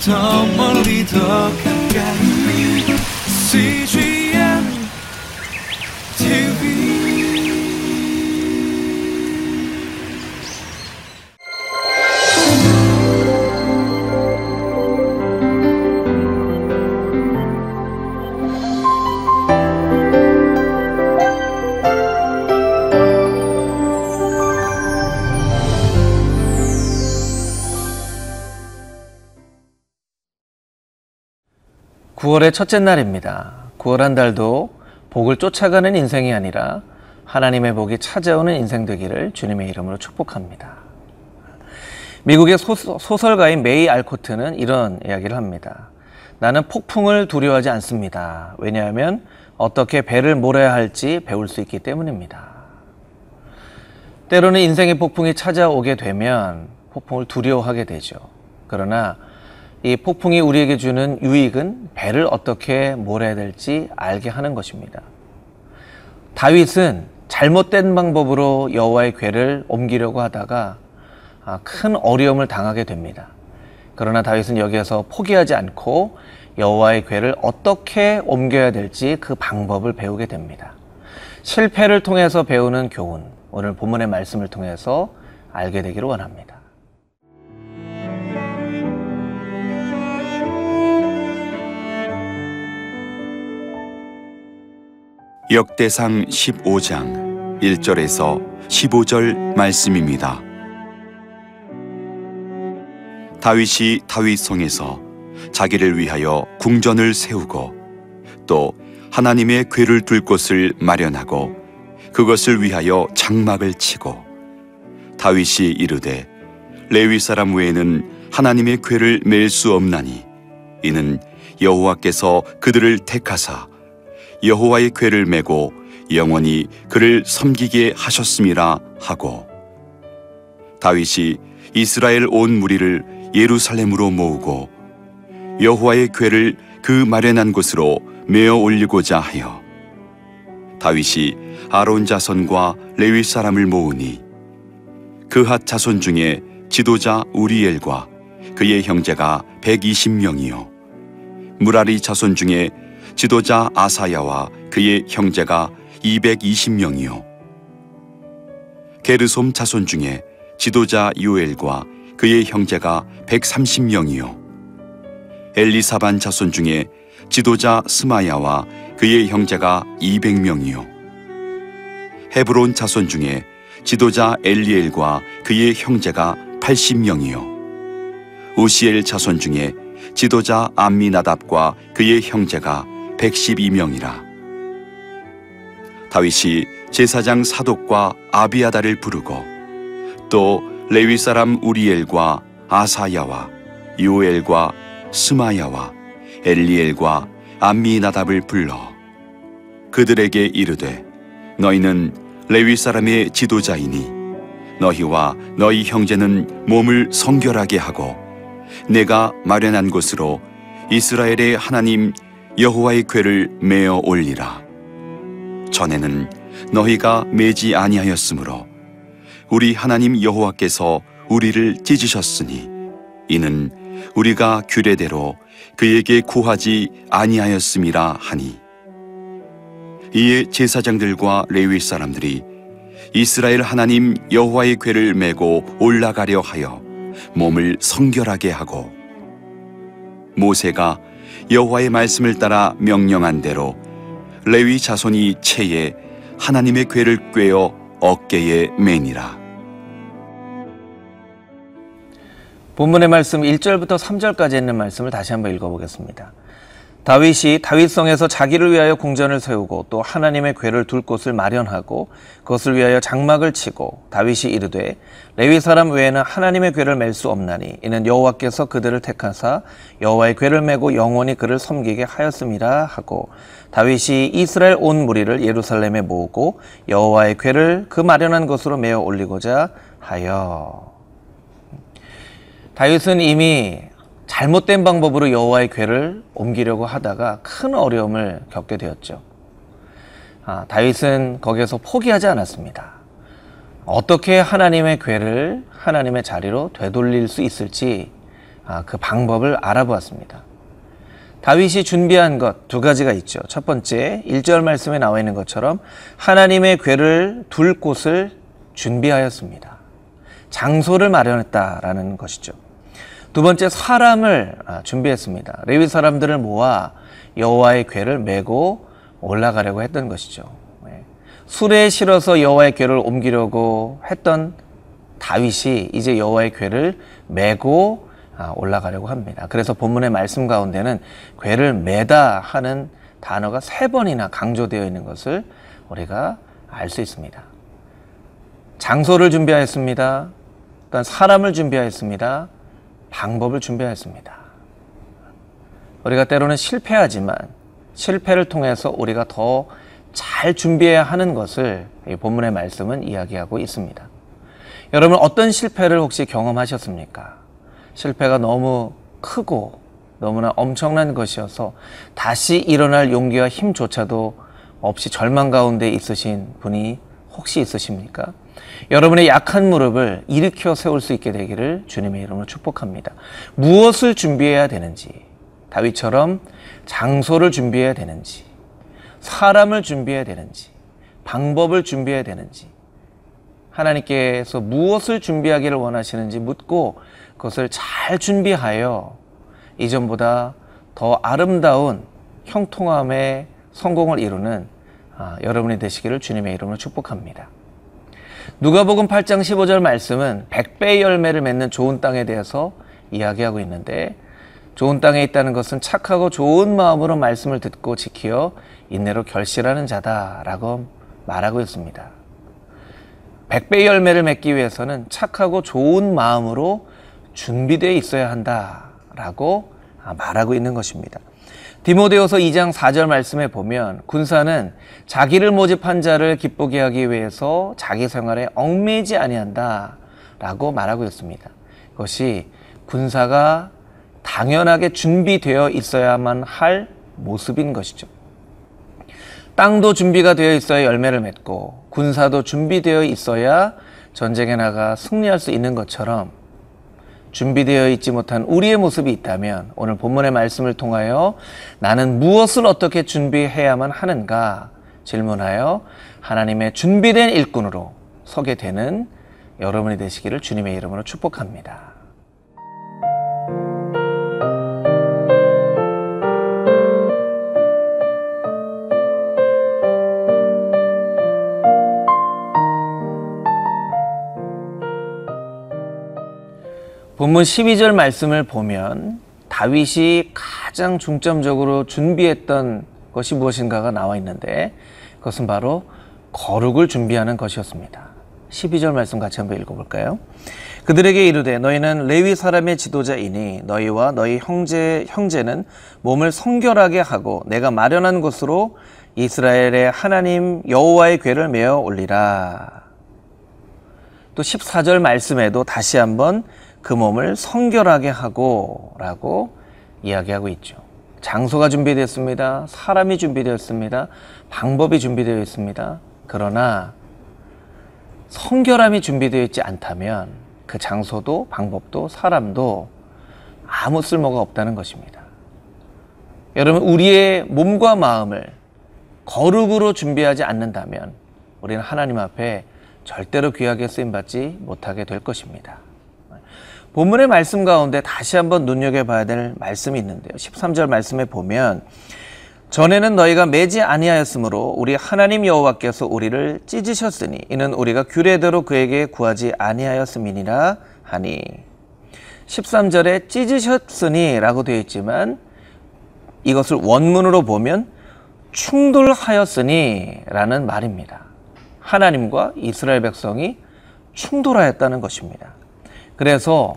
더 멀리 더 가 9월의 첫째 날입니다. 9월 한 달도 복을 쫓아가는 인생이 아니라 하나님의 복이 찾아오는 인생 되기를 주님의 이름으로 축복합니다. 미국의 소, 소설가인 메이 알코트는 이런 이야기를 합니다. 나는 폭풍을 두려워하지 않습니다. 왜냐하면 어떻게 배를 몰아야 할지 배울 수 있기 때문입니다. 때로는 인생의 폭풍이 찾아오게 되면 폭풍을 두려워하게 되죠. 그러나 이 폭풍이 우리에게 주는 유익은 배를 어떻게 몰아야 될지 알게 하는 것입니다. 다윗은 잘못된 방법으로 여호와의 궤를 옮기려고 하다가 아, 큰 어려움을 당하게 됩니다. 그러나 다윗은 여기에서 포기하지 않고 여호와의 궤를 어떻게 옮겨야 될지 그 방법을 배우게 됩니다. 실패를 통해서 배우는 교훈, 오늘 본문의 말씀을 통해서 알게 되기를 원합니다. 역대상 15장 1절에서 15절 말씀입니다. 다윗이 다윗성에서 자기를 위하여 궁전을 세우고 또 하나님의 궤를 둘 곳을 마련하고 그것을 위하여 장막을 치고 다윗이 이르되 레위 사람 외에는 하나님의 궤를 맬 수 없나니 이는 여호와께서 그들을 택하사 여호와의 궤를 메고 영원히 그를 섬기게 하셨음이라 하고 다윗이 이스라엘 온 무리를 예루살렘으로 모으고 여호와의 궤를 그 마련한 곳으로 메어 올리고자 하여 다윗이 아론 자손과 레위 사람을 모으니 그핫 자손 중에 지도자 우리엘과 그의 형제가 120명이요. 무라리 자손 중에 지도자 아사야와 그의 형제가 220명이요. 게르솜 자손 중에 지도자 요엘과 그의 형제가 130명이요. 엘리사반 자손 중에 지도자 스마야와 그의 형제가 200명이요. 헤브론 자손 중에 지도자 엘리엘과 그의 형제가 80명이요. 우시엘 자손 중에 지도자 암미나답과 그의 형제가 112명이라. 다윗이 제사장 사독과 아비아다를 부르고 또 레위 사람 우리엘과 아사야와 요엘과 스마야와 엘리엘과 암미나답을 불러 그들에게 이르되 너희는 레위 사람의 지도자이니 너희와 너희 형제는 몸을 성결하게 하고 내가 마련한 곳으로 이스라엘의 하나님 여호와의 궤를 메어 올리라. 전에는 너희가 매지 아니하였으므로 우리 하나님 여호와께서 우리를 찢으셨으니 이는 우리가 규례대로 그에게 구하지 아니하였음이라 하니 이에 제사장들과 레위 사람들이 이스라엘 하나님 여호와의 궤를 메고 올라가려 하여 몸을 성결하게 하고 모세가 여호와의 말씀을 따라 명령한 대로 레위 자손이 채에 하나님의 궤를 꿰어 어깨에 매니라. 본문의 말씀 1절부터 3절까지 있는 말씀을 다시 한번 읽어보겠습니다. 다윗이 다윗성에서 자기를 위하여 궁전을 세우고 또 하나님의 궤를 둘 곳을 마련하고 그것을 위하여 장막을 치고 다윗이 이르되 레위 사람 외에는 하나님의 궤를 맬 수 없나니 이는 여호와께서 그들을 택하사 여호와의 궤를 메고 영원히 그를 섬기게 하였음이라 하고 다윗이 이스라엘 온 무리를 예루살렘에 모으고 여호와의 궤를 그 마련한 곳으로 메어 올리고자 하여. 다윗은 이미 잘못된 방법으로 여호와의 궤를 옮기려고 하다가 큰 어려움을 겪게 되었죠. 아, 다윗은 거기에서 포기하지 않았습니다. 어떻게 하나님의 궤를 하나님의 자리로 되돌릴 수 있을지 아, 그 방법을 알아보았습니다. 다윗이 준비한 것 두 가지가 있죠. 첫 번째, 1절 말씀에 나와 있는 것처럼 하나님의 궤를 둘 곳을 준비하였습니다. 장소를 마련했다라는 것이죠. 두 번째, 사람을 아, 준비했습니다. 레위 사람들을 모아 여호와의 궤를 메고 올라가려고 했던 것이죠. 네. 수레에 실어서 여호와의 궤를 옮기려고 했던 다윗이 이제 여호와의 궤를 메고 아, 올라가려고 합니다. 그래서 본문의 말씀 가운데는 궤를 매다 하는 단어가 세 번이나 강조되어 있는 것을 우리가 알 수 있습니다. 장소를 준비하였습니다. 또한 사람을 준비하였습니다. 방법을 준비하였습니다. 우리가 때로는 실패하지만 실패를 통해서 우리가 더 잘 준비해야 하는 것을 이 본문의 말씀은 이야기하고 있습니다. 여러분 어떤 실패를 혹시 경험하셨습니까? 실패가 너무 크고 너무나 엄청난 것이어서 다시 일어날 용기와 힘조차도 없이 절망 가운데 있으신 분이 혹시 있으십니까? 여러분의 약한 무릎을 일으켜 세울 수 있게 되기를 주님의 이름으로 축복합니다. 무엇을 준비해야 되는지, 다윗처럼 장소를 준비해야 되는지, 사람을 준비해야 되는지, 방법을 준비해야 되는지, 하나님께서 무엇을 준비하기를 원하시는지 묻고 그것을 잘 준비하여 이전보다 더 아름다운 형통함의 성공을 이루는 아, 여러분이 되시기를 주님의 이름으로 축복합니다. 누가복음 8장 15절 말씀은 백배의 열매를 맺는 좋은 땅에 대해서 이야기하고 있는데 좋은 땅에 있다는 것은 착하고 좋은 마음으로 말씀을 듣고 지키어 인내로 결실하는 자다라고 말하고 있습니다. 백배의 열매를 맺기 위해서는 착하고 좋은 마음으로 준비되어 있어야 한다라고 말하고 있는 것입니다. 디모데후서 2장 4절 말씀에 보면 군사는 자기를 모집한 자를 기쁘게 하기 위해서 자기 생활에 얽매이지 아니한다라고 말하고 있습니다. 그것이 군사가 당연하게 준비되어 있어야만 할 모습인 것이죠. 땅도 준비가 되어 있어야 열매를 맺고 군사도 준비되어 있어야 전쟁에 나가 승리할 수 있는 것처럼 준비되어 있지 못한 우리의 모습이 있다면 오늘 본문의 말씀을 통하여 나는 무엇을 어떻게 준비해야만 하는가 질문하여 하나님의 준비된 일꾼으로 서게 되는 여러분이 되시기를 주님의 이름으로 축복합니다. 본문 12절 말씀을 보면 다윗이 가장 중점적으로 준비했던 것이 무엇인가가 나와 있는데 그것은 바로 거룩을 준비하는 것이었습니다. 12절 말씀 같이 한번 읽어볼까요? 그들에게 이르되 너희는 레위 사람의 지도자이니 너희와 너희 형제 형제는 몸을 성결하게 하고 내가 마련한 곳으로 이스라엘의 하나님 여호와의 궤를 메어 올리라. 또 14절 말씀에도 다시 한번 그 몸을 성결하게 하고 라고 이야기하고 있죠. 장소가 준비되었습니다. 사람이 준비되었습니다. 방법이 준비되어 있습니다. 그러나 성결함이 준비되어 있지 않다면 그 장소도 방법도 사람도 아무 쓸모가 없다는 것입니다. 여러분, 우리의 몸과 마음을 거룩으로 준비하지 않는다면 우리는 하나님 앞에 절대로 귀하게 쓰임받지 못하게 될 것입니다. 본문의 말씀 가운데 다시 한번 눈여겨봐야 될 말씀이 있는데요. 13절 말씀에 보면 전에는 너희가 매지 아니하였으므로 우리 하나님 여호와께서 우리를 찢으셨으니 이는 우리가 규례대로 그에게 구하지 아니하였음이니라 하니 13절에 찢으셨으니라고 되어 있지만 이것을 원문으로 보면 충돌하였으니라는 말입니다. 하나님과 이스라엘 백성이 충돌하였다는 것입니다. 그래서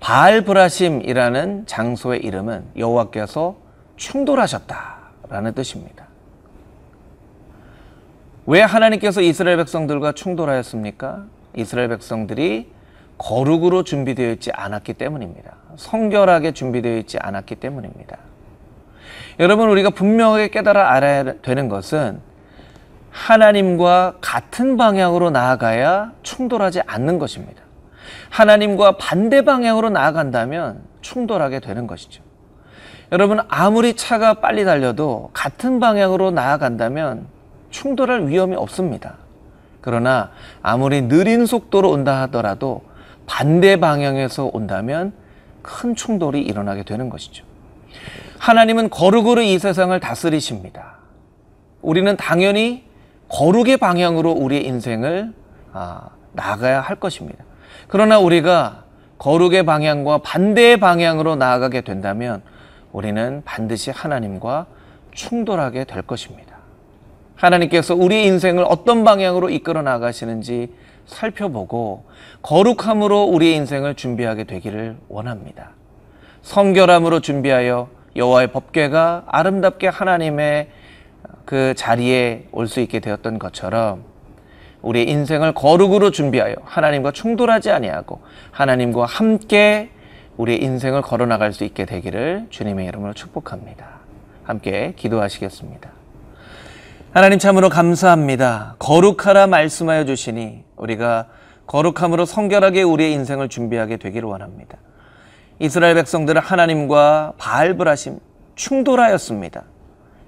바알 브라심이라는 장소의 이름은 여호와께서 충돌하셨다라는 뜻입니다. 왜 하나님께서 이스라엘 백성들과 충돌하였습니까? 이스라엘 백성들이 거룩으로 준비되어 있지 않았기 때문입니다. 성결하게 준비되어 있지 않았기 때문입니다. 여러분, 우리가 분명하게 깨달아 알아야 되는 것은 하나님과 같은 방향으로 나아가야 충돌하지 않는 것입니다. 하나님과 반대 방향으로 나아간다면 충돌하게 되는 것이죠. 여러분, 아무리 차가 빨리 달려도 같은 방향으로 나아간다면 충돌할 위험이 없습니다. 그러나 아무리 느린 속도로 온다 하더라도 반대 방향에서 온다면 큰 충돌이 일어나게 되는 것이죠. 하나님은 거룩으로 이 세상을 다스리십니다. 우리는 당연히 거룩의 방향으로 우리의 인생을 아, 나가야 할 것입니다. 그러나 우리가 거룩의 방향과 반대의 방향으로 나아가게 된다면 우리는 반드시 하나님과 충돌하게 될 것입니다. 하나님께서 우리의 인생을 어떤 방향으로 이끌어 나가시는지 살펴보고 거룩함으로 우리의 인생을 준비하게 되기를 원합니다. 성결함으로 준비하여 여호와의 법궤가 아름답게 하나님의 그 자리에 올 수 있게 되었던 것처럼 우리의 인생을 거룩으로 준비하여 하나님과 충돌하지 아니하고 하나님과 함께 우리의 인생을 걸어 나갈 수 있게 되기를 주님의 이름으로 축복합니다. 함께 기도하시겠습니다. 하나님 참으로 감사합니다. 거룩하라 말씀하여 주시니 우리가 거룩함으로 성결하게 우리의 인생을 준비하게 되기를 원합니다. 이스라엘 백성들은 하나님과 바알브라심 충돌하였습니다.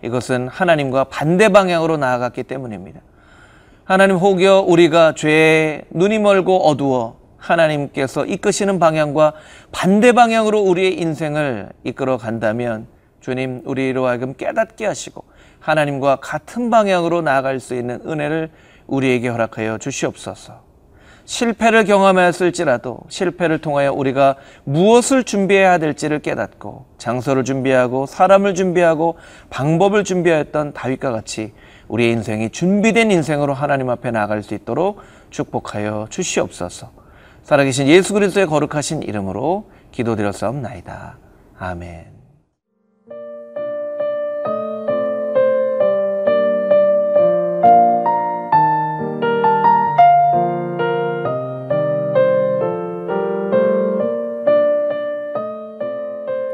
이것은 하나님과 반대 방향으로 나아갔기 때문입니다. 하나님 혹여 우리가 죄에 눈이 멀고 어두워 하나님께서 이끄시는 방향과 반대 방향으로 우리의 인생을 이끌어 간다면 주님 우리로 하여금 깨닫게 하시고 하나님과 같은 방향으로 나아갈 수 있는 은혜를 우리에게 허락하여 주시옵소서. 실패를 경험하였을지라도 실패를 통하여 우리가 무엇을 준비해야 될지를 깨닫고 장소를 준비하고 사람을 준비하고 방법을 준비하였던 다윗과 같이 우리의 인생이 준비된 인생으로 하나님 앞에 나아갈 수 있도록 축복하여 주시옵소서. 살아계신 예수 그리스도의 거룩하신 이름으로 기도드렸사옵나이다. 아멘.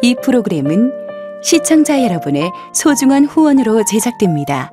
이 프로그램은 시청자 여러분의 소중한 후원으로 제작됩니다.